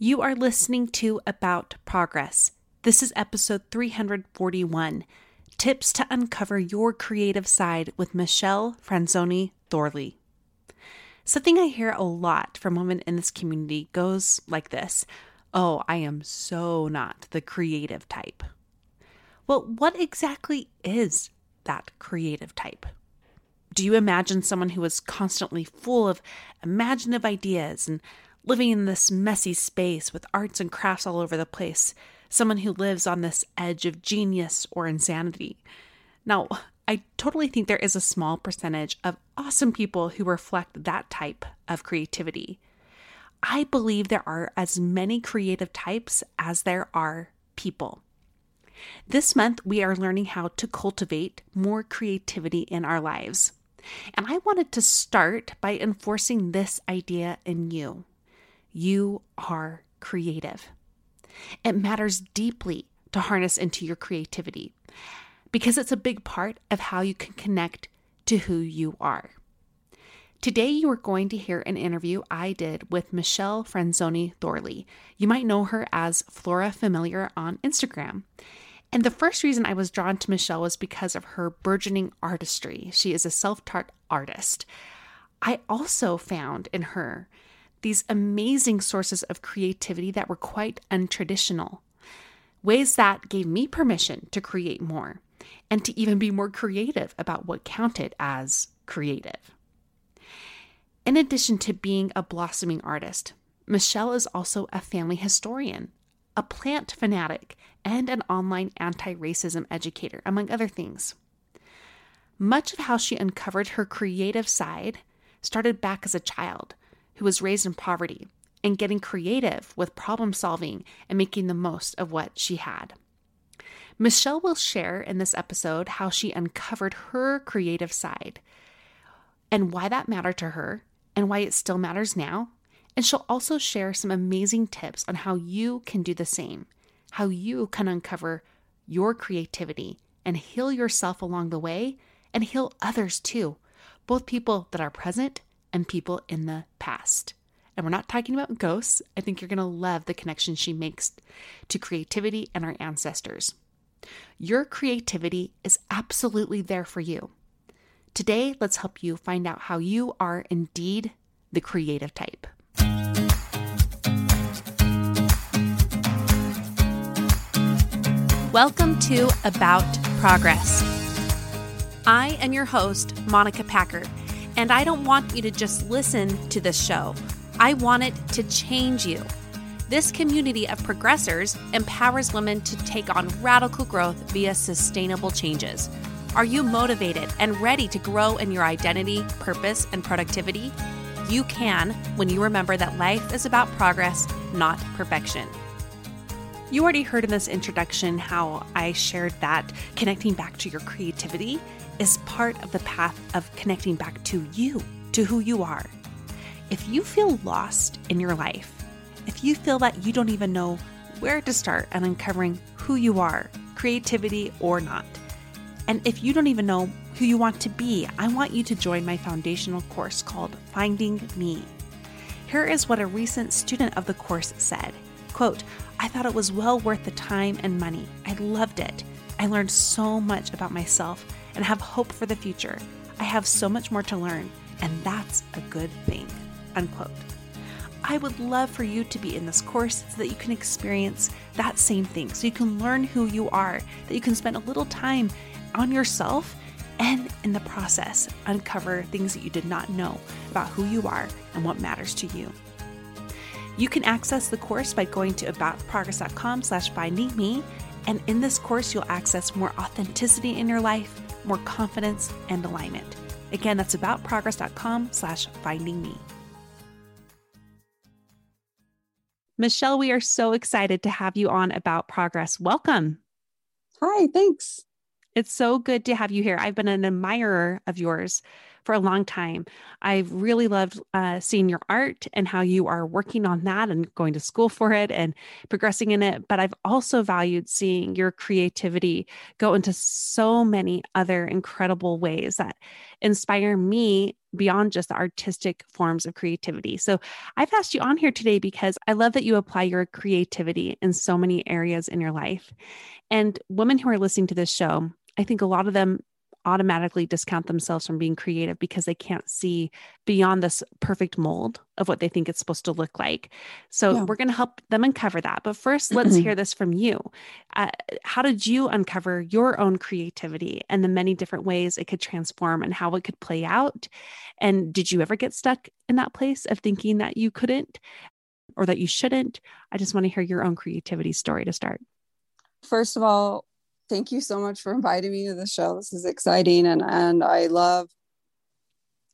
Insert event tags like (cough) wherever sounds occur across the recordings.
You are listening to About Progress. This is episode 341 Tips to Uncover Your Creative Side with Michelle Franzoni Thorley. Something I hear a lot from women in this community goes like this Oh, I am so not the creative type. Well, what exactly is that creative type? Do you imagine someone who is constantly full of imaginative ideas and living in this messy space with arts and crafts all over the place, someone who lives on this edge of genius or insanity. Now, I totally think there is a small percentage of awesome people who reflect that type of creativity. I believe there are as many creative types as there are people. This month, we are learning how to cultivate more creativity in our lives. And I wanted to start by enforcing this idea in you. You are creative. It matters deeply to harness into your creativity because it's a big part of how you can connect to who you are. Today, you are going to hear an interview I did with Michelle Franzoni Thorley. You might know her as Flora Familiar on Instagram. And the first reason I was drawn to Michelle was because of her burgeoning artistry. She is a self taught artist. I also found in her these amazing sources of creativity that were quite untraditional, ways that gave me permission to create more and to even be more creative about what counted as creative. In addition to being a blossoming artist, Michelle is also a family historian, a plant fanatic, and an online anti racism educator, among other things. Much of how she uncovered her creative side started back as a child who was raised in poverty and getting creative with problem solving and making the most of what she had. Michelle will share in this episode how she uncovered her creative side and why that mattered to her and why it still matters now. And she'll also share some amazing tips on how you can do the same, how you can uncover your creativity and heal yourself along the way and heal others too, both people that are present and people in the past. And we're not talking about ghosts. I think you're going to love the connection she makes to creativity and our ancestors. Your creativity is absolutely there for you. Today, let's help you find out how you are indeed the creative type. Welcome to About Progress. I am your host, Monica Packer, and I don't want you to just listen to this show. I want it to change you. This community of progressors empowers women to take on radical growth via sustainable changes. Are you motivated and ready to grow in your identity, purpose, and productivity? You can when you remember that life is about progress, not perfection. You already heard in this introduction how I shared that connecting back to your creativity is part of the path of connecting back to you, to who you are. If you feel lost in your life, if you feel that you don't even know where to start and uncovering who you are, creativity or not, and if you don't even know who you want to be, I want you to join my foundational course called Finding Me. Here is what a recent student of the course said. Quote, I thought it was well worth the time and money. I loved it. I learned so much about myself and have hope for the future. I have so much more to learn, and that's a good thing. Unquote. I would love for you to be in this course so that you can experience that same thing, so you can learn who you are, that you can spend a little time on yourself, and in the process, uncover things that you did not know about who you are and what matters to you. You can access the course by going to aboutprogress.com slash finding me. And in this course, you'll access more authenticity in your life, more confidence, and alignment. Again, that's aboutprogress.com slash finding me. Michelle, we are so excited to have you on About Progress. Welcome. Hi, thanks. It's so good to have you here. I've been an admirer of yours for a long time. I've really loved uh, seeing your art and how you are working on that and going to school for it and progressing in it. But I've also valued seeing your creativity go into so many other incredible ways that inspire me beyond just the artistic forms of creativity. So I've asked you on here today because I love that you apply your creativity in so many areas in your life. And women who are listening to this show, I think a lot of them automatically discount themselves from being creative because they can't see beyond this perfect mold of what they think it's supposed to look like. So yeah. we're going to help them uncover that. But first, let's (clears throat) hear this from you. Uh, how did you uncover your own creativity and the many different ways it could transform and how it could play out? And did you ever get stuck in that place of thinking that you couldn't or that you shouldn't? I just want to hear your own creativity story to start. First of all, thank you so much for inviting me to the show. This is exciting and and I love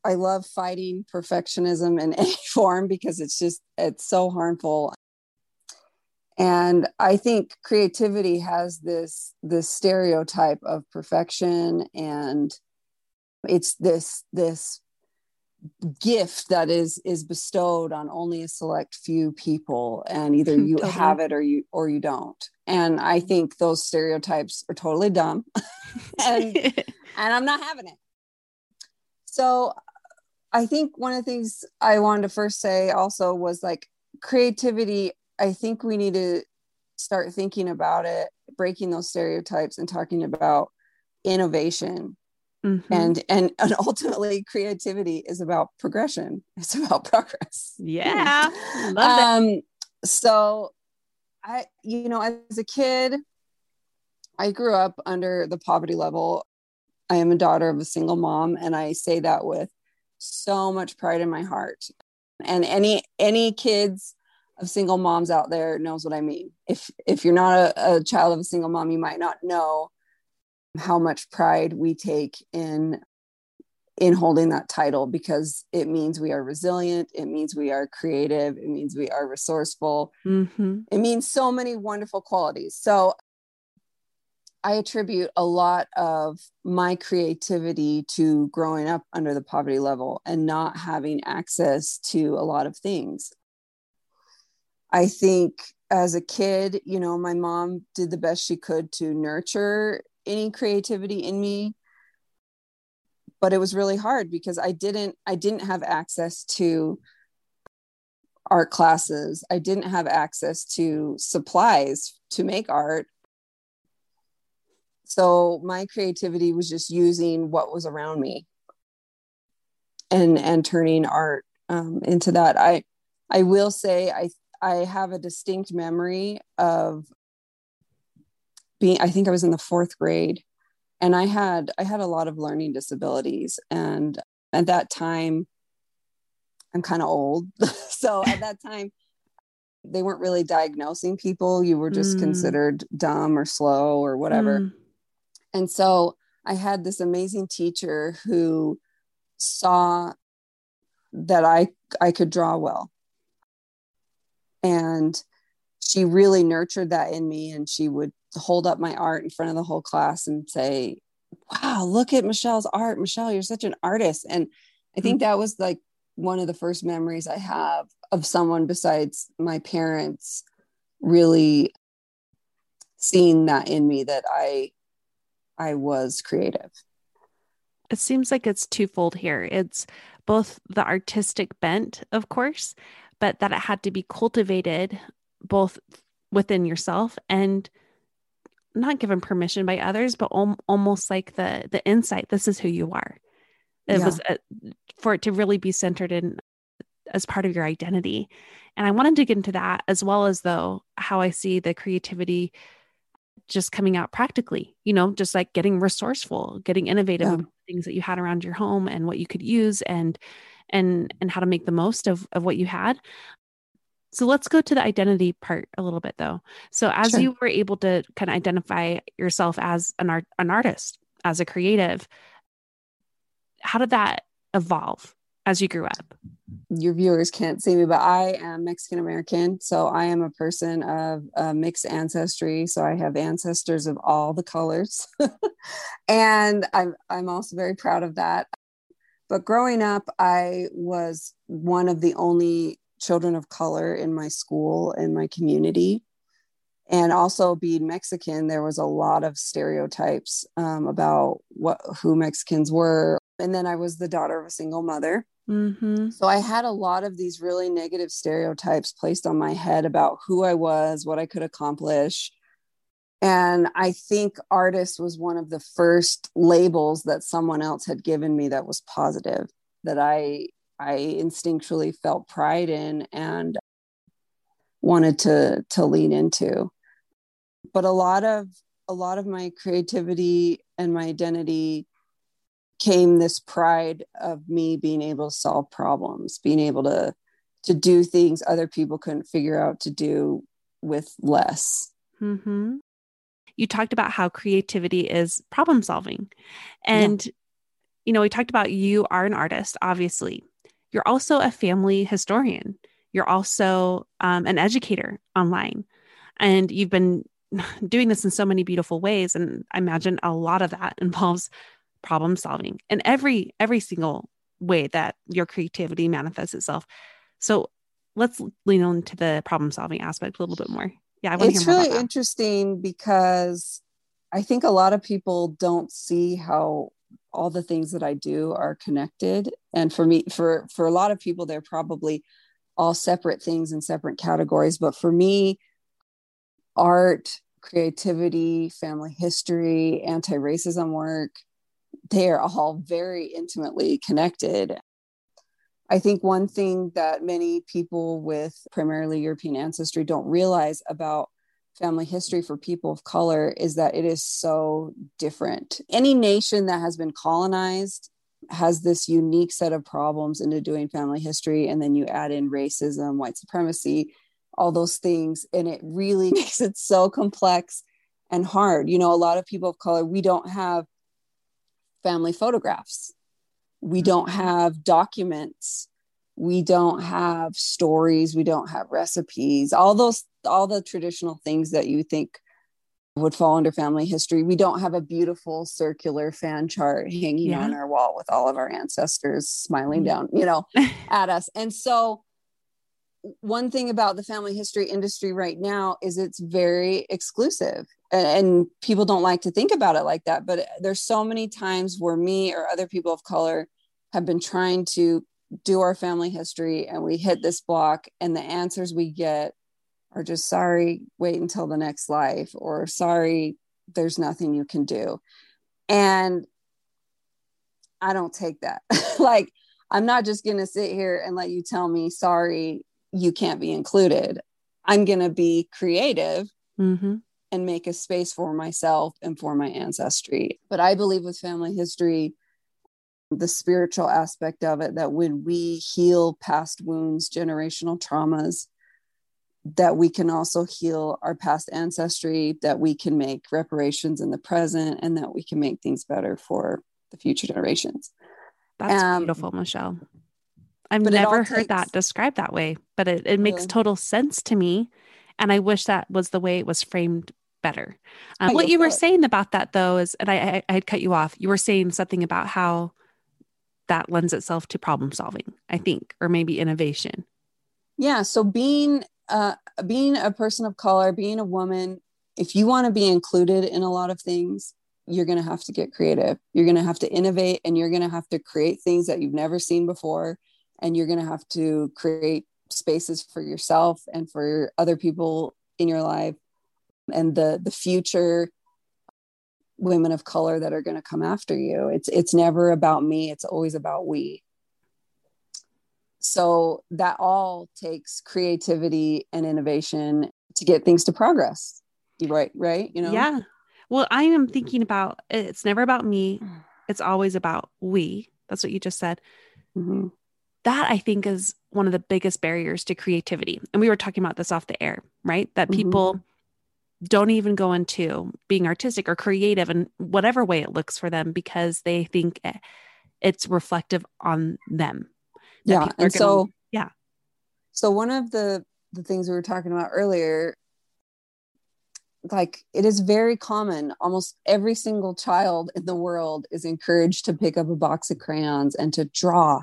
I love fighting perfectionism in (laughs) any form because it's just it's so harmful. And I think creativity has this this stereotype of perfection and it's this this gift that is is bestowed on only a select few people and either (laughs) you totally. have it or you or you don't. And i think those stereotypes are totally dumb. (laughs) And (laughs) and i'm not having it. So i think one of the things i wanted to first say also was like creativity i think we need to start thinking about it breaking those stereotypes and talking about innovation Mm-hmm. And, and and ultimately creativity is about progression. (laughs) It's about progress. Yeah. (laughs) Love um it. so i you know as a kid i grew up under the poverty level. I am a daughter of a single mom and i say that with so much pride in my heart. And any any kids of single moms out there knows what i mean. If if you're not a, a child of a single mom you might not know how much pride we take in in holding that title because it means we are resilient it means we are creative it means we are resourceful. Mm-hmm. it means so many wonderful qualities. So i attribute a lot of my creativity to growing up under the poverty level and not having access to a lot of things. I think as a kid you know my mom did the best she could to nurture any creativity in me but it was really hard because i didn't i didn't have access to art classes. I didn't have access to supplies to make art. So my creativity was just using what was around me and and turning art um, into that. I I will say I I have a distinct memory of being I think I was in the fourth grade and I had I had a lot of learning disabilities and at that time I'm kind of old. (laughs) so at that time they weren't really diagnosing people. You were just mm. considered dumb or slow or whatever. Mm. And so I had this amazing teacher who saw that I I could draw well. And she really nurtured that in me and she would hold up my art in front of the whole class and say, "Wow, look at Michelle's art. Michelle, you're such an artist." And I think that was like one of the first memories I have of someone besides my parents really seeing that in me that I I was creative. It seems like it's twofold here. It's both the artistic bent, of course, but that it had to be cultivated both within yourself and not given permission by others, but om- almost like the the insight. This is who you are. It yeah. was a, for it to really be centered in as part of your identity. And I wanted to get into that as well as though how I see the creativity just coming out practically, you know, just like getting resourceful, getting innovative yeah. things that you had around your home and what you could use and and and how to make the most of of what you had. So let's go to the identity part a little bit though. So as sure. you were able to kind of identify yourself as an art an artist, as a creative, how did that evolve as you grew up? Your viewers can't see me, but I am Mexican American. So I am a person of uh, mixed ancestry. So I have ancestors of all the colors. (laughs) and I'm, I'm also very proud of that. But growing up, I was one of the only children of color in my school, in my community. And also being Mexican, there was a lot of stereotypes um, about what who Mexicans were. And then I was the daughter of a single mother. Mm-hmm. So I had a lot of these really negative stereotypes placed on my head about who I was, what I could accomplish. And I think artist was one of the first labels that someone else had given me that was positive, that I I instinctually felt pride in and wanted to to lean into. But a lot of a lot of my creativity and my identity came this pride of me being able to solve problems, being able to to do things other people couldn't figure out to do with less. Mm-hmm. You talked about how creativity is problem solving, and yeah. you know we talked about you are an artist, obviously. You're also a family historian. You're also um, an educator online, and you've been (sighs) doing this in so many beautiful ways. And I imagine a lot of that (laughs) involves problem solving in every every single way that your creativity manifests itself so let's lean on to the problem solving aspect a little bit more yeah it's really interesting because i think a lot of people don't see how all the things that i do are connected and for me for for a lot of people they're probably all separate things in separate categories but for me art creativity family history anti-racism work they are all very intimately connected. I think one thing that many people with primarily European ancestry don't realize about family history for people of color is that it is so different. Any nation that has been colonized has this unique set of problems into doing family history, and then you add in racism, white supremacy, all those things, and it really (laughs) makes it so complex and hard. You know, a lot of people of color, we don't have family photographs. We mm-hmm. don't have documents. We don't have stories. We don't have recipes. All those, all the traditional things that you think would fall under family history. We don't have a beautiful circular fan chart hanging yeah. on our wall with all of our ancestors smiling mm-hmm. down, you know, (laughs) at us. And so one thing about the family history industry right now is it's very exclusive and, and, people don't like to think about it like that but there's so many times where me or other people of color have been trying to do our family history and we hit this block and the answers we get are just sorry wait until the next life or sorry there's nothing you can do. And i don't take that. (laughs) Like i'm not just going to sit here and let you tell me sorry you can't be included. I'm going to be creative mm-hmm. and make a space for myself and for my ancestry. But i believe with family history the spiritual aspect of it that when we heal past wounds generational traumas that we can also heal our past ancestry, that we can make reparations in the present, and that we can make things better for the future generations. That's um, beautiful, Michelle. I've never heard takes, that described that way, but it, it makes really? total sense to me. And I wish that was the way it was framed better. Um, what you were saying about that, though, is, and I, I, I had cut you off, you were saying something about how that lends itself to problem solving, I think, or maybe innovation. Yeah. So being uh, being a person of color, being a woman, if you want to be included in a lot of things, you're going to have to get creative. You're going to have to innovate and you're going to have to create things that you've never seen before. And you're going to have to create spaces for yourself and for other people in your life and the the future women of color that are going to come after you it's it's never about me it's always about we so that all takes creativity and innovation to get things to progress. Right right? You know? Yeah. Well i am thinking about it's never about me it's always about we. That's what you just said. Mm-hmm. that i think is one of the biggest barriers to creativity. And we were talking about this off the air right? That mm-hmm. people don't even go into being artistic or creative in whatever way it looks for them because they think it's reflective on them yeah and so yeah. So one of the the things we were talking about earlier like it is very common. Almost every single child in the world is encouraged to pick up a box of crayons and to draw.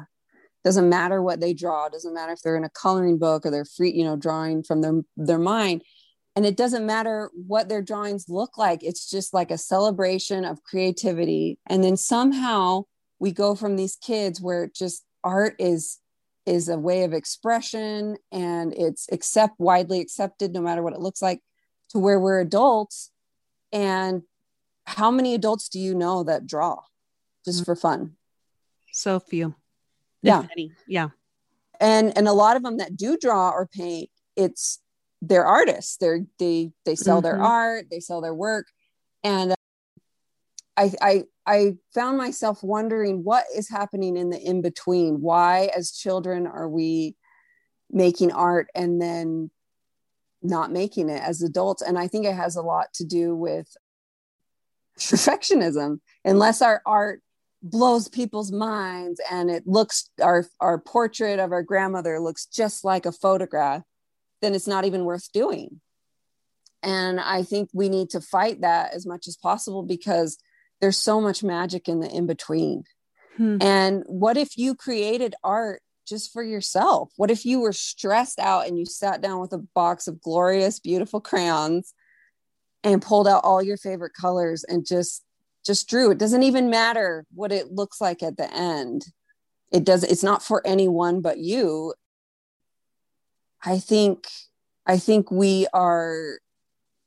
Doesn't matter what they draw doesn't matter if they're in a coloring book or they're free you know drawing from their their mind. And it doesn't matter what their drawings look like. It's just like a celebration of creativity. And then somehow we go from these kids where just art is is a way of expression and it's accept widely accepted no matter what it looks like to where we're adults. And how many adults do you know that draw just mm-hmm. for fun? So few yeah. yeah. And and a lot of them that do draw or paint it's they're artists. They're they they sell mm-hmm. their art they sell their work. And I, I I found myself wondering what is happening in the in between. Why, as children, are we making art and then not making it as adults? And I think it has a lot to do with perfectionism. Unless our art blows people's minds and it looks our our portrait of our grandmother looks just like a photograph, then it's not even worth doing. And I think we need to fight that as much as possible because there's so much magic in the in between. Hmm. And what if you created art just for yourself? What if you were stressed out and you sat down with a box of glorious, beautiful crayons and pulled out all your favorite colors and just just drew? It doesn't even matter what it looks like at the end. It does it's not for anyone but you. I think I think we are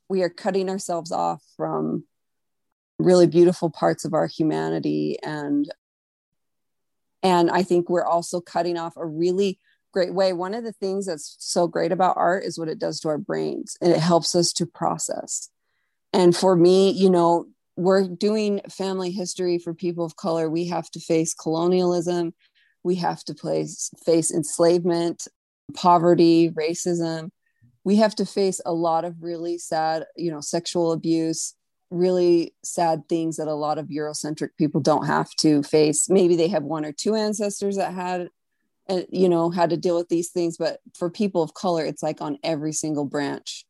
we are cutting ourselves off from really beautiful parts of our humanity and and i think we're also cutting off a really great way. One of the things that's so great about art is what it does to our brains and it helps us to process. And for me you know we're doing family history for people of color. We have to face colonialism. We have to place, face enslavement poverty racism. We have to face a lot of really sad you know sexual abuse really sad things that a lot of Eurocentric people don't have to face. Maybe they have one or two ancestors that had, uh, you know, had to deal with these things, but for people of color, it's like on every single branch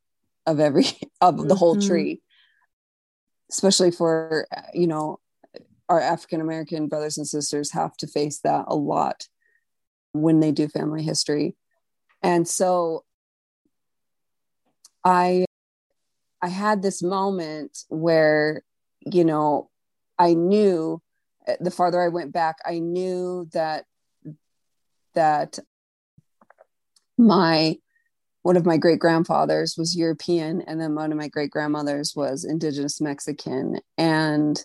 of every (laughs) of mm-hmm. the whole mm-hmm. tree. Especially for uh, you know, our African American brothers and sisters have to face that a lot when they do family history, and so I I had this moment where, you know, I knew uh, the farther I went back, I knew that that my one of my great grandfathers was European, and then one of my great grandmothers was indigenous Mexican. And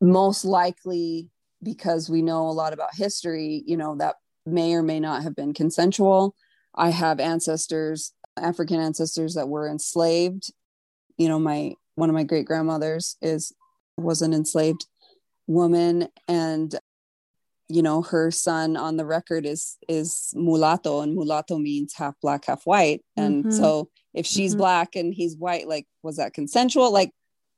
most likely, because we know a lot about history, you know, that may or may not have been consensual. I have ancestors, African ancestors that were enslaved. You know, my one of my great grandmothers is was an enslaved woman and you know her son on the record is is mulatto and mulatto means half black half white and mm-hmm. so if she's mm-hmm. black and he's white like was that consensual like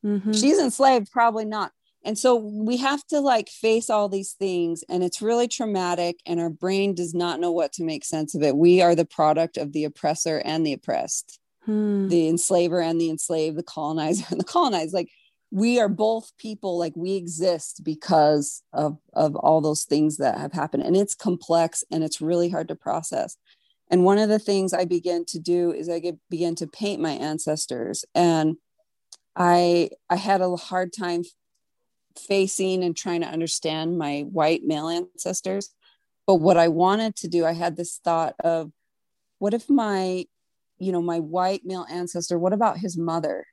mm-hmm. she's enslaved probably not and so we have to like face all these things and it's really traumatic and our brain does not know what to make sense of it. We are the product of the oppressor and the oppressed hmm. the enslaver and the enslaved the colonizer and the colonized like we are both people like we exist because of of all those things that have happened and it's complex and it's really hard to process. And one of the things i began to do is i get, began to paint my ancestors and i i had a hard time facing and trying to understand my white male ancestors. But what i wanted to do i had this thought of what if my you know my white male ancestor what about his mother?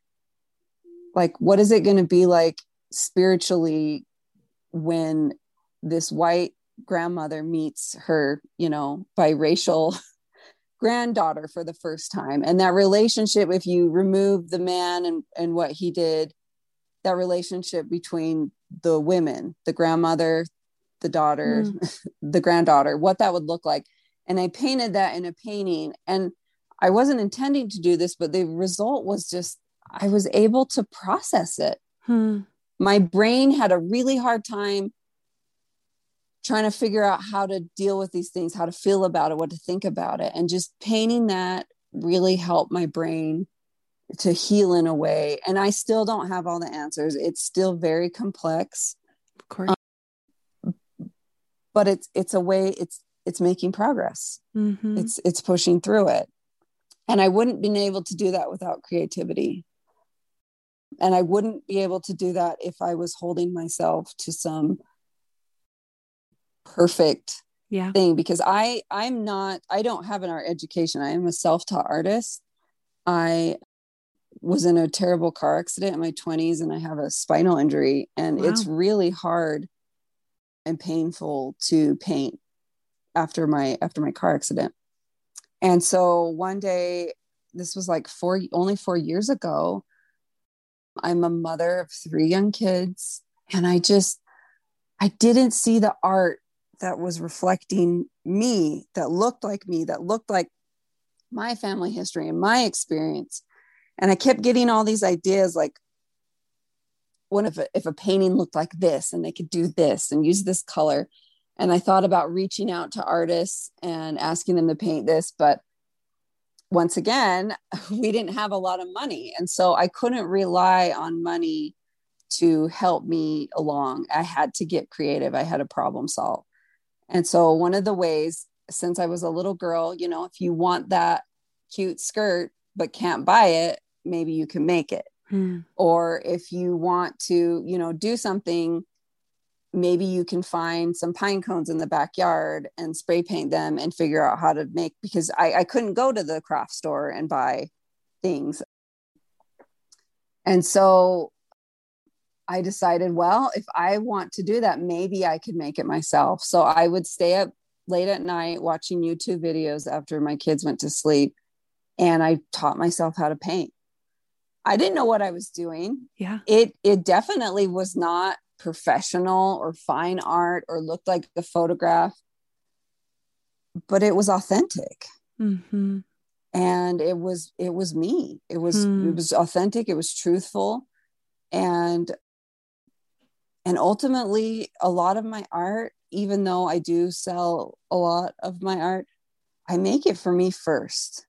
Like what is it going to be like spiritually when this white grandmother meets her you know biracial (laughs) granddaughter for the first time? And that relationship if you remove the man and and what he did that relationship between the women the grandmother the daughter mm. (laughs) the granddaughter what that would look like and i painted that in a painting and i wasn't intending to do this but the result was just I was able to process it. Hmm. My brain had a really hard time trying to figure out how to deal with these things, how to feel about it, what to think about it. And just painting that really helped my brain to heal in a way. And I still don't have all the answers. It's still very complex. Of course. Um, but it's it's a way it's it's making progress. Mm-hmm. It's it's pushing through it. And I wouldn't been able to do that without creativity and i wouldn't be able to do that if i was holding myself to some perfect yeah. thing because i i'm not i don't have an art education i am a self-taught artist i was in a terrible car accident in my 20s and i have a spinal injury and wow. it's really hard and painful to paint after my after my car accident and so one day this was like four only four years ago I'm a mother of three young kids, and I just, I didn't see the art that was reflecting me, that looked like me, that looked like my family history and my experience. And I kept getting all these ideas like, what if a, if a painting looked like this and they could do this and use this color? And I thought about reaching out to artists and asking them to paint this, but once again, (laughs) we didn't have a lot of money. And so I couldn't rely on money to help me along. I had to get creative, I had to problem solve. And so, one of the ways, since I was a little girl, you know, if you want that cute skirt but can't buy it, maybe you can make it. Hmm. Or if you want to, you know, do something maybe you can find some pine cones in the backyard and spray paint them and figure out how to make because I, I couldn't go to the craft store and buy things and so i decided well if i want to do that maybe i could make it myself so i would stay up late at night watching youtube videos after my kids went to sleep and i taught myself how to paint i didn't know what i was doing. Yeah. It it definitely was not professional or fine art or looked like the photograph but it was authentic. Mm-hmm. and it was it was me. It was hmm. it was authentic. It was truthful. And and ultimately a lot of my art even though i do sell a lot of my art i make it for me first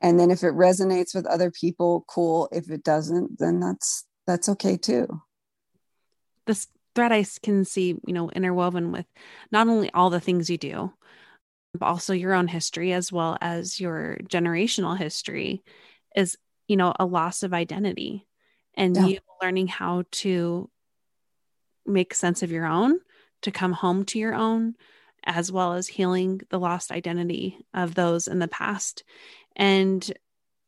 and then if it resonates with other people cool if it doesn't then that's that's okay too this thread I can see, you know, interwoven with not only all the things you do, but also your own history as well as your generational history is, you know, a loss of identity and yeah. you learning how to make sense of your own, to come home to your own as well as healing the lost identity of those in the past. And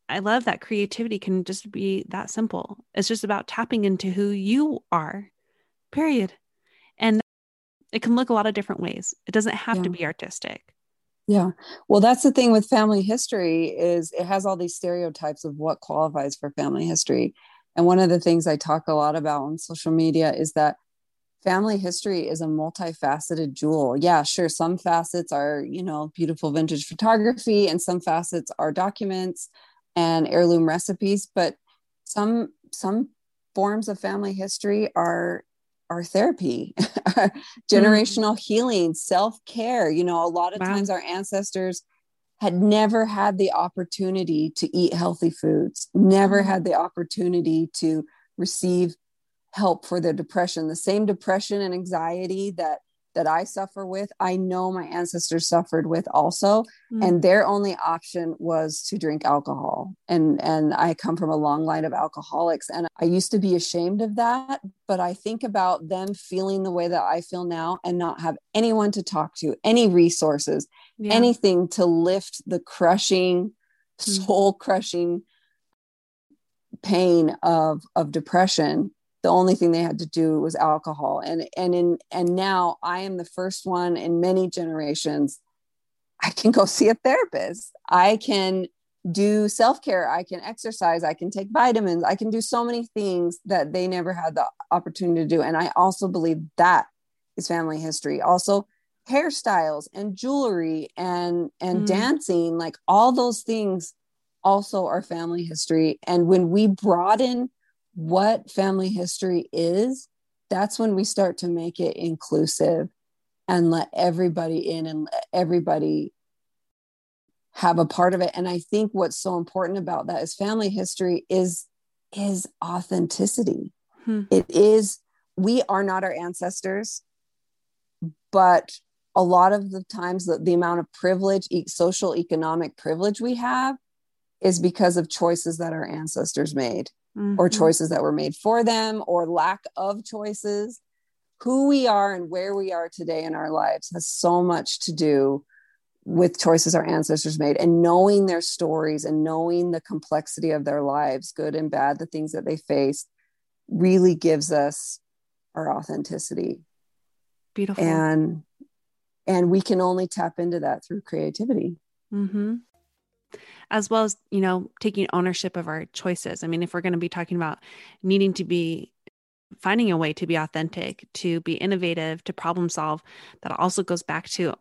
I love that creativity can just be that simple. It's just about tapping into who you are, period. And it can look a lot of different ways. It doesn't have yeah. to be artistic. Yeah. Well, that's the thing with family history is it has all these stereotypes of what qualifies for family history. And one of the things I talk a lot about on social media is that family history is a multifaceted jewel. Yeah, sure. Some facets are, you know, beautiful vintage photography, and some facets are documents and heirloom recipes. But some some forms of family history are are therapy, (laughs) generational mm. healing, self care. You know, a lot of wow. times our ancestors had never had the opportunity to eat healthy foods, never mm. had the opportunity to receive help for their depression the same depression and anxiety that that I suffer with, I know my ancestors suffered with also. Mm. And their only option was to drink alcohol. And and I come from a long line of alcoholics. And I used to be ashamed of that. But I think about them feeling the way that I feel now and not have anyone to talk to, any resources, yeah. anything to lift the crushing, mm. soul crushing pain of of depression the only thing they had to do was alcohol. And and in and now i am the first one in many generations i can go see a therapist. I can do self-care. I can exercise. I can take vitamins. I can do so many things that they never had the opportunity to do. And i also believe that is family history. Also hairstyles and jewelry and and mm. dancing like all those things also are family history. And when we broaden what family history is, that's when we start to make it inclusive and let everybody in and let everybody have a part of it. And I think what's so important about that is family history is is authenticity. Hmm. It is we are not our ancestors, but a lot of the times the, the amount of privilege, social economic privilege we have is because of choices that our ancestors made mm-hmm. or choices that were made for them or lack of choices. Who we are and where we are today in our lives has so much to do with choices our ancestors made and knowing their stories and knowing the complexity of their lives, good and bad, the things that they faced, really gives us our authenticity. Beautiful. And and we can only tap into that through creativity. Mm-hmm as well as, you know, taking ownership of our choices. I mean, if we're going to be talking about needing to be finding a way to be authentic, to be innovative, to problem solve, that also goes back to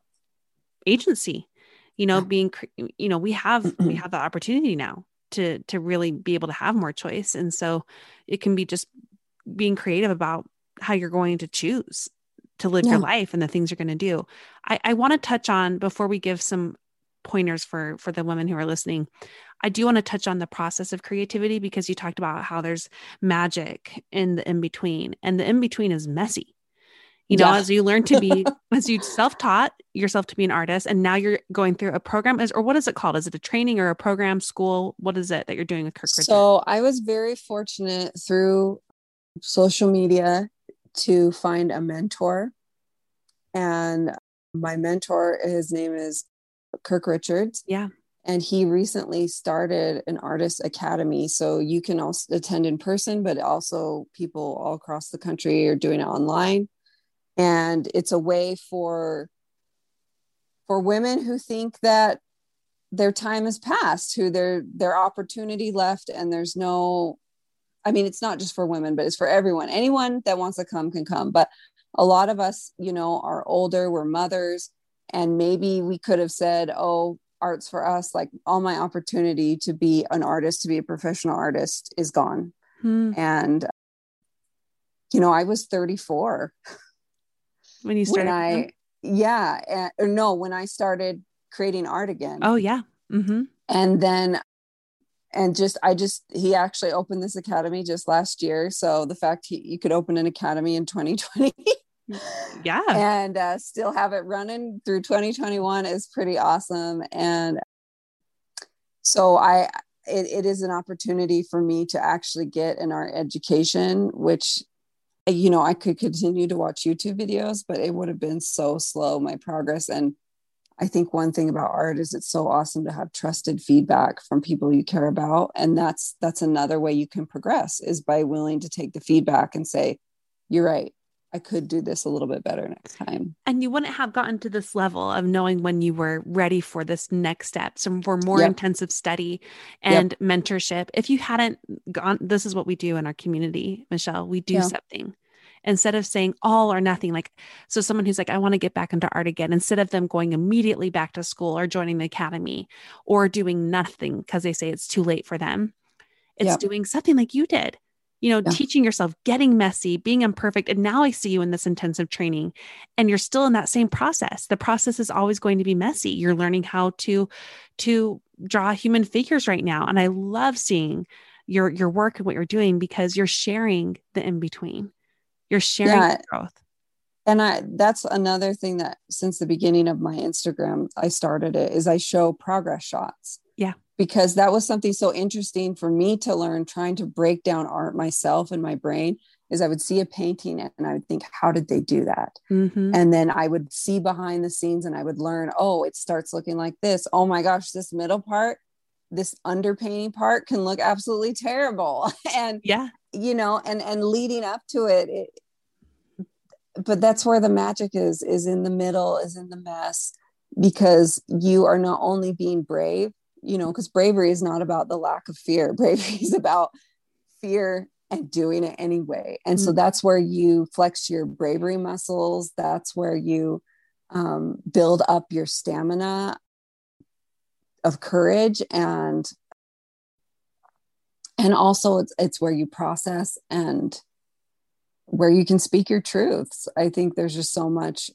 agency. You know, being, you know, we have (clears throat) we have the opportunity now to to really be able to have more choice, and so it can be just being creative about how you're going to choose to live yeah. your life and the things you're going to do. I, I want to touch on before we give some pointers for for the women who are listening i do want to touch on the process of creativity because you talked about how there's magic in the in between and the in between is messy you know yeah. as you learn to be (laughs) as you self-taught yourself to be an artist and now you're going through a program is or what is it called is it a training or a program school what is it that you're doing with kirk Richard? so i was very fortunate through social media to find a mentor and my mentor his name is Kirk Richards. Yeah. And he recently started an artist academy. So you can also attend in person, but also people all across the country are doing it online. And it's a way for for women who think that their time has passed, who their their opportunity left, and there's no I mean, it's not just for women, but it's for everyone. Anyone that wants to come can come. But a lot of us, you know, are older, we're mothers, and maybe we could have said oh arts for us like all my opportunity to be an artist to be a professional artist is gone. Hmm. and you know i was 34 when you started when i yeah or no when i started creating art again. Oh yeah. Mm-hmm. and then and just i just he actually opened this academy just last year. So the fact he, you could open an academy in 2020 (laughs) yeah and uh, still have it running through 2021 is pretty awesome and so i it, it is an opportunity for me to actually get an art education which you know, I could continue to watch YouTube videos, but it would have been so slow, my progress. And I think one thing about art is it's so awesome to have trusted feedback from people you care about. And that's that's another way you can progress is by willing to take the feedback and say, you're right. I could do this a little bit better next time. And you wouldn't have gotten to this level of knowing when you were ready for this next step, some for more yep. intensive study and yep. mentorship. If you hadn't gone, this is what we do in our community, Michelle. We do yeah. something instead of saying all or nothing. Like, so someone who's like, I want to get back into art again, instead of them going immediately back to school or joining the academy or doing nothing because they say it's too late for them, it's yep. doing something like you did you know, yeah. teaching yourself, getting messy, being imperfect. And now I see you in this intensive training and you're still in that same process. The process is always going to be messy. You're learning how to to draw human figures right now. And I love seeing your your work and what you're doing because you're sharing the in between. You're sharing yeah. growth. And I that's another thing that since the beginning of my Instagram, I started it is I show progress shots. Because that was something so interesting for me to learn trying to break down art myself in my brain is I would see a painting and I would think, how did they do that? Mm-hmm. And then I would see behind the scenes and I would learn, oh, it starts looking like this. Oh my gosh, this middle part, this underpainting part can look absolutely terrible. (laughs) and yeah, you know, and and leading up to it, it but that's where the magic is, is in the middle, is in the mess, because you are not only being brave, you know, because bravery is not about the lack of fear. (laughs) Bravery is about fear and doing it anyway. And mm-hmm. so mm. that's where you flex your bravery muscles. That's where you um, build up your stamina of courage and and also it's it's where you process and where you can speak your truths. I think there's just so much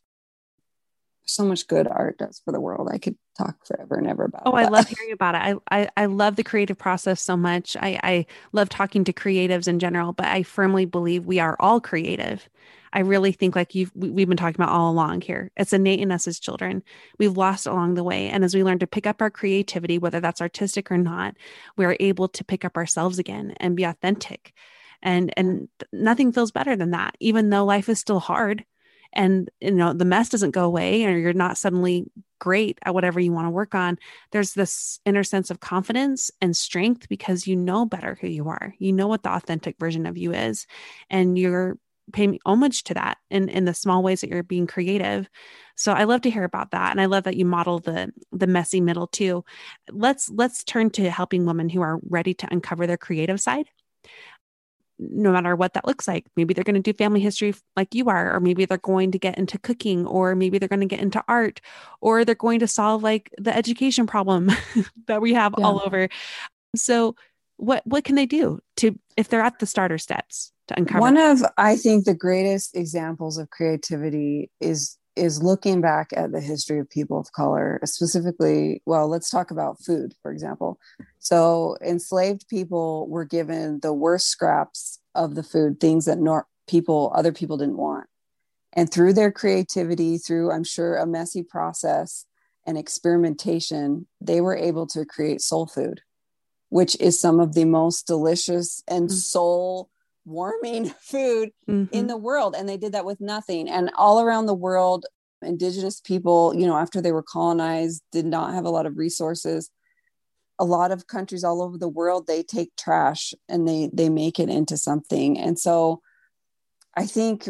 so much good art does for the world. I could talk forever and ever about. Oh, I love hearing about it. I, I, I love the creative process so much. I I love talking to creatives in general, but I firmly believe we are all creative. I really think like you've we've been talking about all along here. It's innate in us as children. We've lost along the way, and as we learn to pick up our creativity, whether that's artistic or not, we are able to pick up ourselves again and be authentic. And and nothing feels better than that. Even though life is still hard, and you know the mess doesn't go away or you're not suddenly great at whatever you want to work on there's this inner sense of confidence and strength because you know better who you are. You know what the authentic version of you is and you're paying homage to that in in the small ways that you're being creative. So i love to hear about that and i love that you model the the messy middle too. Let's let's turn to helping women who are ready to uncover their creative side no matter what that looks like. Maybe they're going to do family history like you are, or maybe they're going to get into cooking, or maybe they're going to get into art, or they're going to solve like the education problem (laughs) that we have yeah. all over. So, what what can they do to if they're at the starter steps to uncover? One of I think the greatest examples of creativity is is looking back at the history of people of color, specifically, well, let's talk about food, for example. So, enslaved people were given the worst scraps of the food, things that nor- people, other people didn't want. And through their creativity, through, I'm sure, a messy process and experimentation, they were able to create soul food, which is some of the most delicious and mm. soul warming (laughs) food mm-hmm. in the world and they did that with nothing. And all around the world indigenous people you know after they were colonized did not have a lot of resources. A lot of countries all over the world they take trash and they they make it into something. And so i think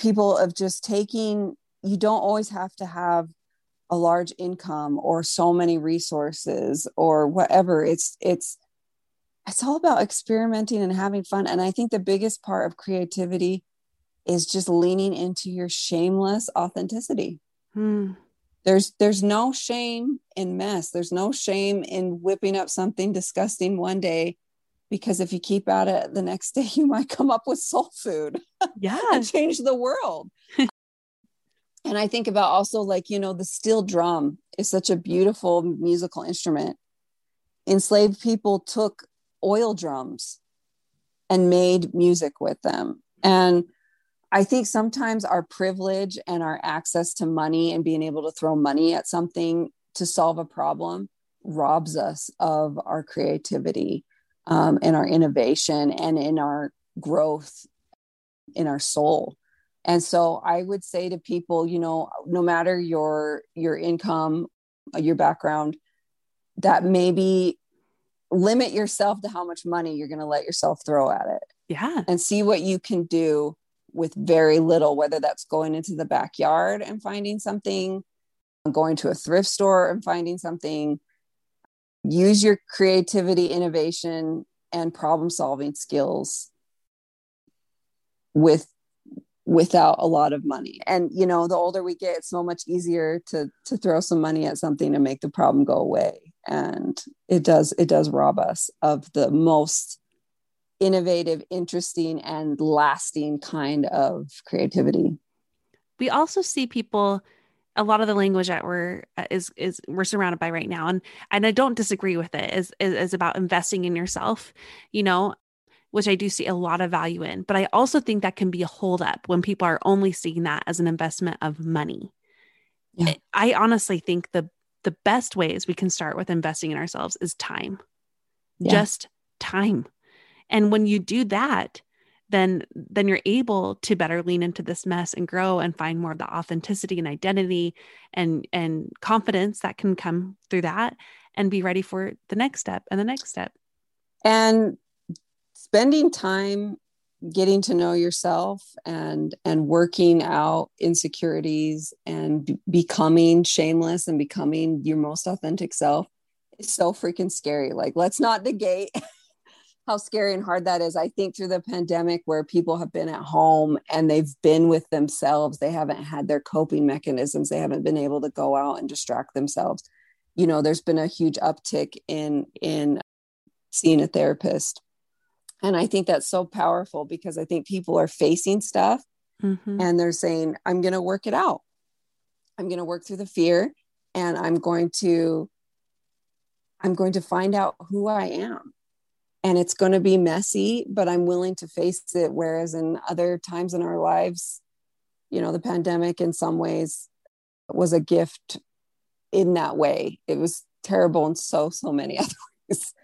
people of just taking you don't always have to have a large income or so many resources or whatever. It's it's it's all about experimenting and having fun. And I think the biggest part of creativity is just leaning into your shameless authenticity. Hmm. There's there's no shame in mess. There's no shame in whipping up something disgusting one day because if you keep at it the next (laughs) day you might come up with soul food. (laughs) Yeah. and change the world. (laughs) and I think about also like, you know, the steel drum is such a beautiful musical instrument. Enslaved people took oil drums and made music with them. And I think sometimes our privilege and our access to money and being able to throw money at something to solve a problem robs us of our creativity um, and our innovation and in our growth in our soul and so i would say to people you know no matter your your income your background that maybe limit yourself to how much money you're going to let yourself throw at it. Yeah. And see what you can do with very little whether that's going into the backyard and finding something going to a thrift store and finding something. Use your creativity innovation and problem solving skills with without a lot of money. And you know the older we get it's so much easier to to throw some money at something to make the problem go away and it does it does rob us of the most innovative interesting and lasting kind of creativity we also see people a lot of the language that we're uh, is is we're surrounded by right now and and I don't disagree with it is is, is about investing in yourself you know which I do see a lot of value in. But I also think that can be a holdup when people are only seeing that as an investment of money. Yeah. I honestly think the the best ways we can start with investing in ourselves is time. Yeah. Just time. And when you do that, then then you're able to better lean into this mess and grow and find more of the authenticity and identity and and confidence that can come through that and be ready for the next step and the next step. And spending time getting to know yourself and and working out insecurities and b- becoming shameless and becoming your most authentic self is so freaking scary. Like let's not negate (laughs) how scary and hard that is. I think through the pandemic where people have been at home and they've been with themselves they haven't had their coping mechanisms they haven't been able to go out and distract themselves. You know there's been a huge uptick in in seeing a therapist and I think that's so powerful because I think people are facing stuff mm-hmm. and they're saying, I'm going to work it out. I'm going to work through the fear and I'm going to I'm going to find out who I am. And it's going to be messy, but I'm willing to face it whereas in other times in our lives, you know, the pandemic in some ways was a gift in that way. It was terrible in so so many (laughs) other ways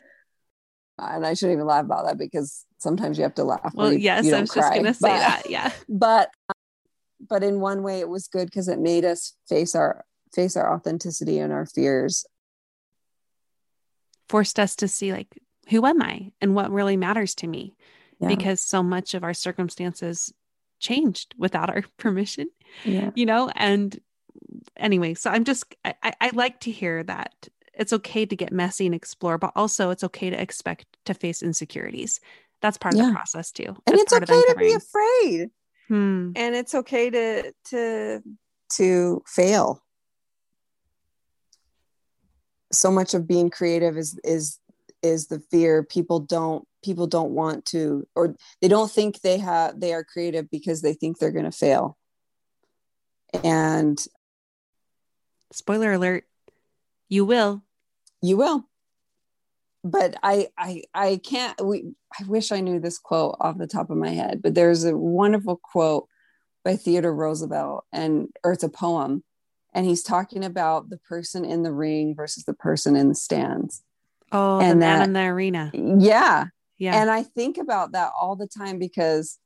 and I shouldn't even laugh about that because sometimes you have to laugh. Well, you, yes, you I was cry. just going to say but, that. Yeah, (laughs) but um, but in one way, it was good because it made us face our face our authenticity and our fears. Forced us to see like who am I and what really matters to me, yeah. because so much of our circumstances changed without our (laughs) permission. Yeah. You know, and anyway, so I'm just I, I like to hear that it's okay to get messy and explore, but also it's okay to expect to face insecurities. That's part yeah. of the process too. And it's okay to be afraid. Hmm. And it's okay to to to fail. So much of being creative is is is the fear people don't people don't want to or they don't think they have they are creative because they think they're going to fail. And spoiler alert, you will. You will. But I I I can't we I wish I knew this quote off the top of my head, but there's a wonderful quote by Theodore Roosevelt and or it's a poem and he's talking about the person in the ring versus the person in the stands. Oh, and the man that, in the arena. Yeah. Yeah. And I think about that all the time because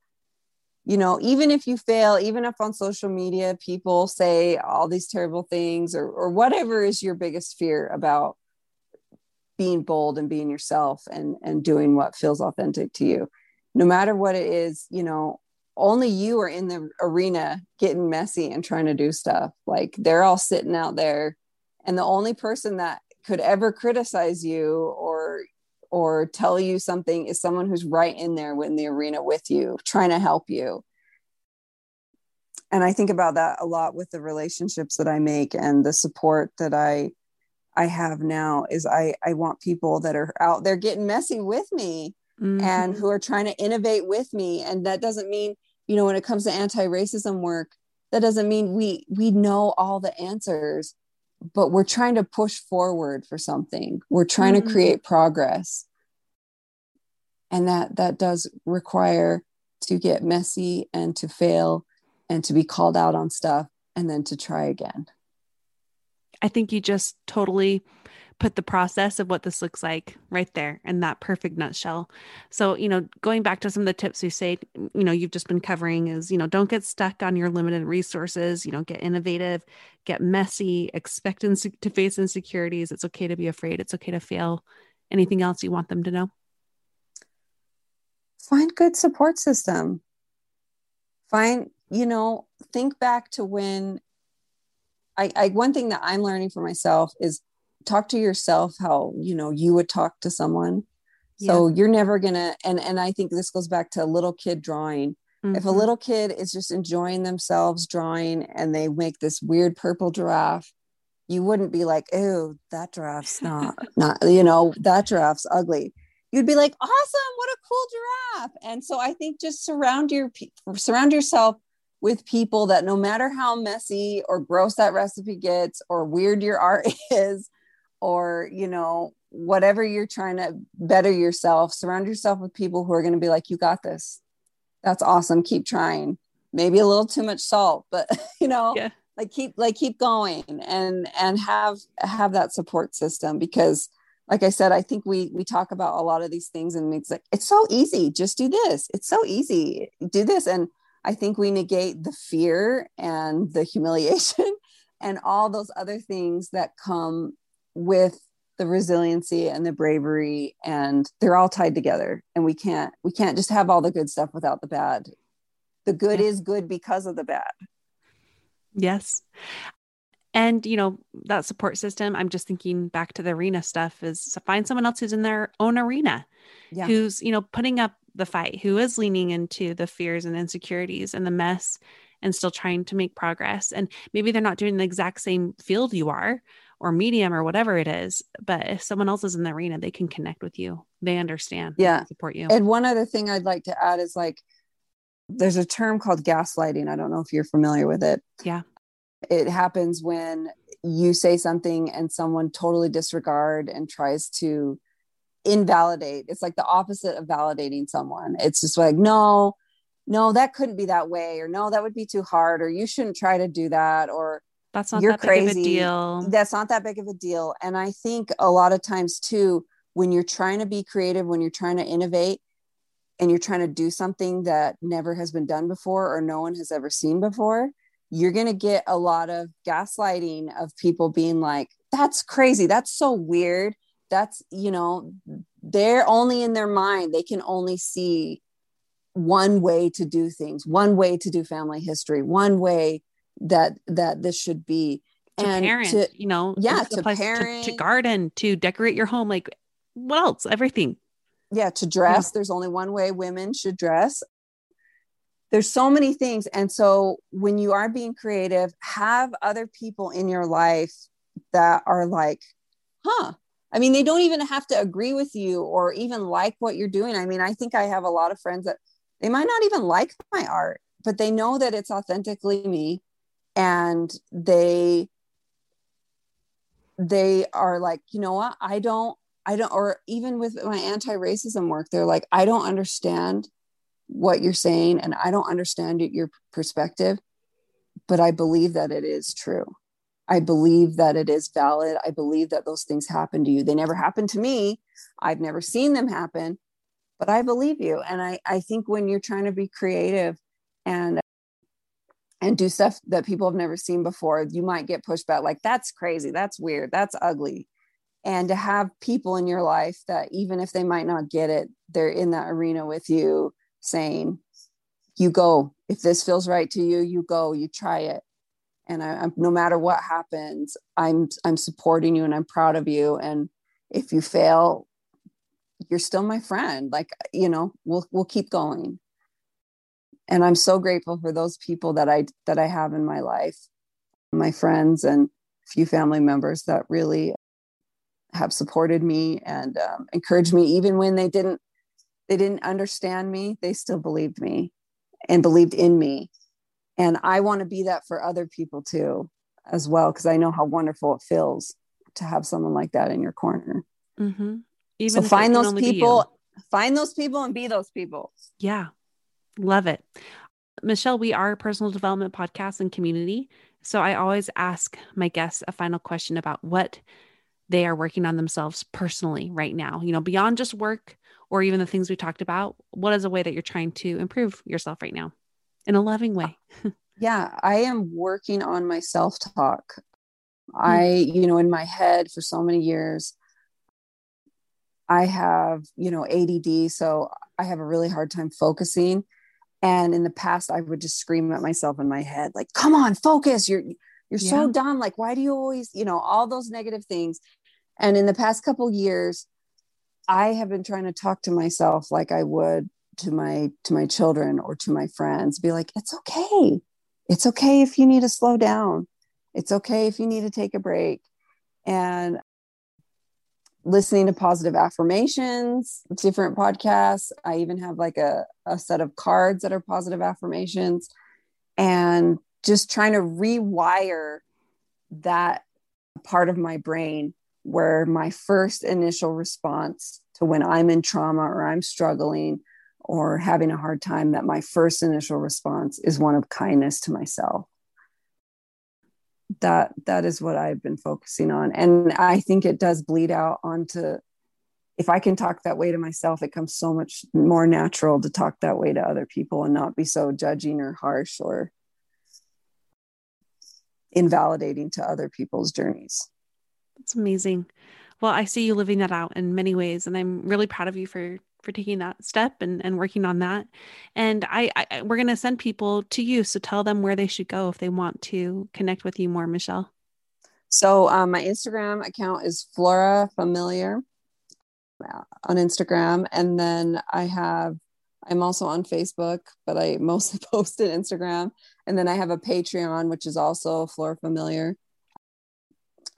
you know, even if you fail, even if on social media people say all these terrible things or, or whatever is your biggest fear about being bold and being yourself and, and doing what feels authentic to you, no matter what it is, you know, only you are in the arena getting messy and trying to do stuff. Like they're all sitting out there. And the only person that could ever criticize you or or tell you something is someone who's right in there in the arena with you, trying to help you. And I think about that a lot with the relationships that I make and the support that I I have now is I I want people that are out there getting messy with me mm-hmm. and who are trying to innovate with me. And that doesn't mean, you know, when it comes to anti-racism work, that doesn't mean we we know all the answers but we're trying to push forward for something we're trying mm-hmm. to create progress and that that does require to get messy and to fail and to be called out on stuff and then to try again i think you just totally put the process of what this looks like right there in that perfect nutshell. So, you know, going back to some of the tips we say, you know, you've just been covering is, you know, don't get stuck on your limited resources, you know, get innovative, get messy, expect to face insecurities. It's okay to be afraid. It's okay to fail. Anything else you want them to know? Find good support system. Find, you know, think back to when I, I one thing that I'm learning for myself is talk to yourself how you know you would talk to someone so yeah. you're never gonna and and i think this goes back to a little kid drawing mm-hmm. if a mm-hmm. little kid is just enjoying themselves drawing and they make this weird purple giraffe you wouldn't be like oh that giraffe's not (laughs) not you know that giraffe's ugly you'd be like awesome what a cool giraffe and so i think just surround your surround yourself with people that no matter how messy or gross that recipe gets or weird your art (laughs) is or you know whatever you're trying to better yourself surround yourself with people who are going to be like you got this. That's awesome. Keep trying. Maybe a little too much salt but (laughs) you know yeah. like keep like keep going and and have have that support system because like i said i think we we talk about a lot of these things and it's like it's so easy. Just do this. It's so easy. Do this. And i think we negate the fear and the humiliation (laughs) and all those other things that come with the resiliency and the bravery and they're all tied together and we can't we can't just have all the good stuff without the bad. The good is good because of the bad. Yes. And you know that support system i'm just thinking back to the arena stuff is to find someone else who's in their own arena yeah. who's you know putting up the fight who is leaning into the fears and insecurities and the mess and still trying to make progress and maybe they're not doing the exact same field you are or medium or whatever it is. But if someone else is in the arena, they can connect with you. They understand. Yeah. Support you. And one other thing I'd like to add is like there's a term called gaslighting. I don't know if you're familiar with it. Yeah. It happens when you say something and someone totally disregard and tries to invalidate. It's like the opposite of validating someone. It's just like, no, no, that couldn't be that way, or no, that would be too hard, or you shouldn't try to do that, or that's not You're that crazy. big of a deal. That's not that big of a deal. And I think a lot of times too, when you're trying to be creative, when you're trying to innovate, and you're trying to do something that never has been done before or no one has ever seen before, you're going to get a lot of gaslighting of people being like, that's crazy. That's so weird. That's, you know, they're only in their mind. They can only see one way to do things, one way to do family history, one way that that this should be to and parent, to, you know, yeah, to parent, to, to, garden, to decorate your home, like what else? Everything. Yeah, to dress. Yeah. There's only one way women should dress. There's so many things. And so when you are being creative, have other people in your life that are like, huh. I mean, they don't even have to agree with you or even like what you're doing. I mean, I think I have a lot of friends that they might not even like my art, but they know that it's authentically me and they they are like you know what i don't i don't or even with my anti-racism work they're like i don't understand what you're saying and i don't understand your perspective but i believe that it is true i believe that it is valid. I believe that those things happen to you. They never happened to me. I've never seen them happen but i believe you. And i i think when you're trying to be creative and and do stuff that people have never seen before, you might get pushed back like, that's crazy, that's weird, that's ugly. And to have people in your life that, even if they might not get it, they're in that arena with you saying, you go. If this feels right to you, you go, you try it. And I, I'm, no matter what happens, I'm I'm supporting you and I'm proud of you. And if you fail, you're still my friend. Like you know, we'll we'll keep going and i'm so grateful for those people that i that i have in my life my friends and a few family members that really have supported me and um, encouraged me even when they didn't they didn't understand me they still believed me and believed in me and i want to be that for other people too as well because i know how wonderful it feels to have someone like that in your corner mm-hmm. so find those people find those people and be those people yeah Love it. Michelle, we are a personal development podcast and community. So I always ask my guests a final question about what they are working on themselves personally right now, you know, beyond just work or even the things we talked about. What is a way that you're trying to improve yourself right now in a loving way? Uh, yeah, I am working on my self talk. Hmm. I, you know, in my head for so many years, I have, you know, ADD. So I have a really hard time focusing. And in the past, I would just scream at myself in my head, like, come on, focus. You're, you're yeah. so dumb. Like, why do you always, you know, all those negative things. And in the past couple years, I have been trying to talk to myself like I would to my to my children or to my friends be like it's okay. It's okay if you need to slow down. It's okay if you need to take a break. And listening to positive affirmations different podcasts. I even have like a, a set of cards that are positive affirmations and just trying to rewire that part of my brain where my first initial response to when I'm in trauma or I'm struggling or having a hard time, that my first initial response is one of kindness to myself. That that is what I've been focusing on. And I think it does bleed out onto if I can talk that way to myself, it comes so much more natural to talk that way to other people and not be so judging or harsh or invalidating to other people's journeys. That's amazing. Well, I see you living that out in many ways, and I'm really proud of you for for taking that step and, and working on that. And I, I we're gonna send people to you, so tell them where they should go if they want to connect with you more, Michelle. So um, my Instagram account is Flora Familiar uh, on Instagram, and then I have I'm also on Facebook, but I mostly (laughs) post it Instagram. And then I have a Patreon, which is also Flora Familiar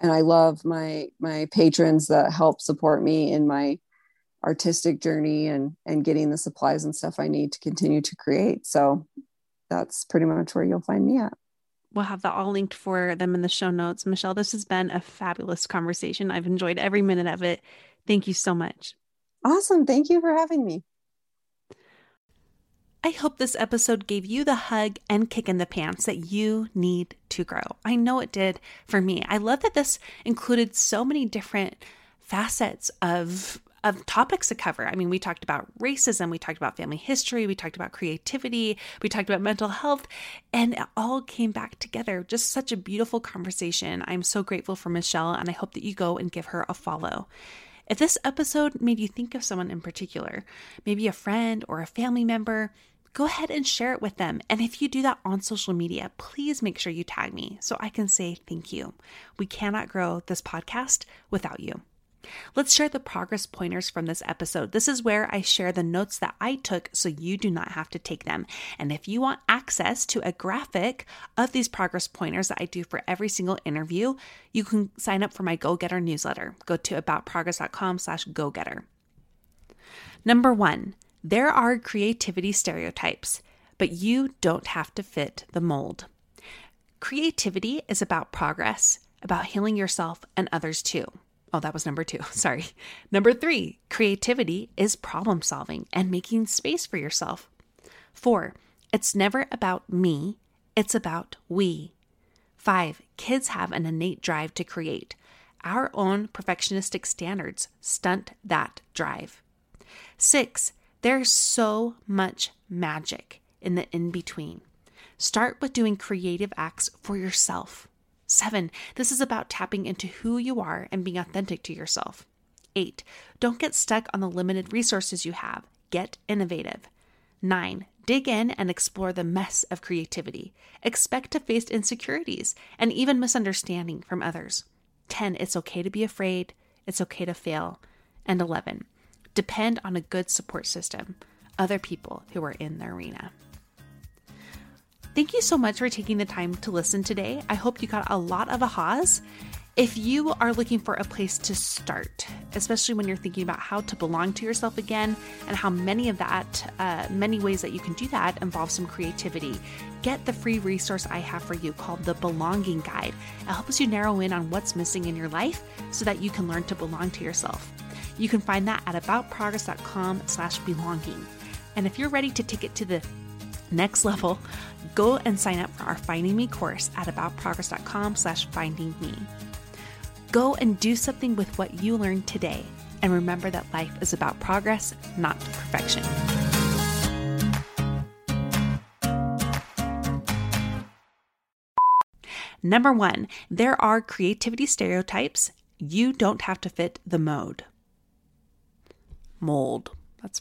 and I love my my patrons that help support me in my artistic journey and and getting the supplies and stuff I need to continue to create. So that's pretty much where you'll find me at. We'll have that all linked for them in the show notes. Michelle, this has been a fabulous conversation. I've enjoyed every minute of it. Thank you so much. Awesome. Thank you for having me. I hope this episode gave you the hug and kick in the pants that you need to grow. I know it did for me. I love that this included so many different facets of of topics to cover. I mean, we talked about racism, we talked about family history, we talked about creativity, we talked about mental health, and it all came back together. Just such a beautiful conversation. I'm so grateful for Michelle, and I hope that you go and give her a follow. If this episode made you think of someone in particular, maybe a friend or a family member, go ahead and share it with them. And if you do that on social media, please make sure you tag me so I can say thank you. We cannot grow this podcast without you. Let's share the progress pointers from this episode. This is where I share the notes that I took so you do not have to take them. And if you want access to a graphic of these progress pointers that I do for every single interview, you can sign up for my Go Getter newsletter. Go to aboutprogress.com slash go getter. Number one, there are creativity stereotypes, but you don't have to fit the mold. Creativity is about progress, about healing yourself and others too. Oh, that was number two. (laughs) Sorry. Number three, creativity is problem solving and making space for yourself. Four, it's never about me, it's about we. Five, kids have an innate drive to create. Our own perfectionistic standards stunt that drive. Six, there's so much magic in the in between. Start with doing creative acts for yourself. Seven, this is about tapping into who you are and being authentic to yourself. Eight, don't get stuck on the limited resources you have. Get innovative. Nine, dig in and explore the mess of creativity. Expect to face insecurities and even misunderstanding from others. 10, it's okay to be afraid. It's okay to fail. And 11, depend on a good support system, other people who are in the arena. Thank you so much for taking the time to listen today. I hope you got a lot of ahas. If you are looking for a place to start, especially when you're thinking about how to belong to yourself again and how many of that, uh, many ways that you can do that involve some creativity, get the free resource I have for you called the Belonging Guide. It helps you narrow in on what's missing in your life so that you can learn to belong to yourself. You can find that at aboutprogress.com slash belonging. And if you're ready to take it to the next level, go and sign up for our Finding Me course at aboutprogress.com slash finding me. Go and do something with what you learned today. And remember that life is about progress, not perfection. Number one, there are creativity stereotypes. You don't have to fit the mode. Mold. That's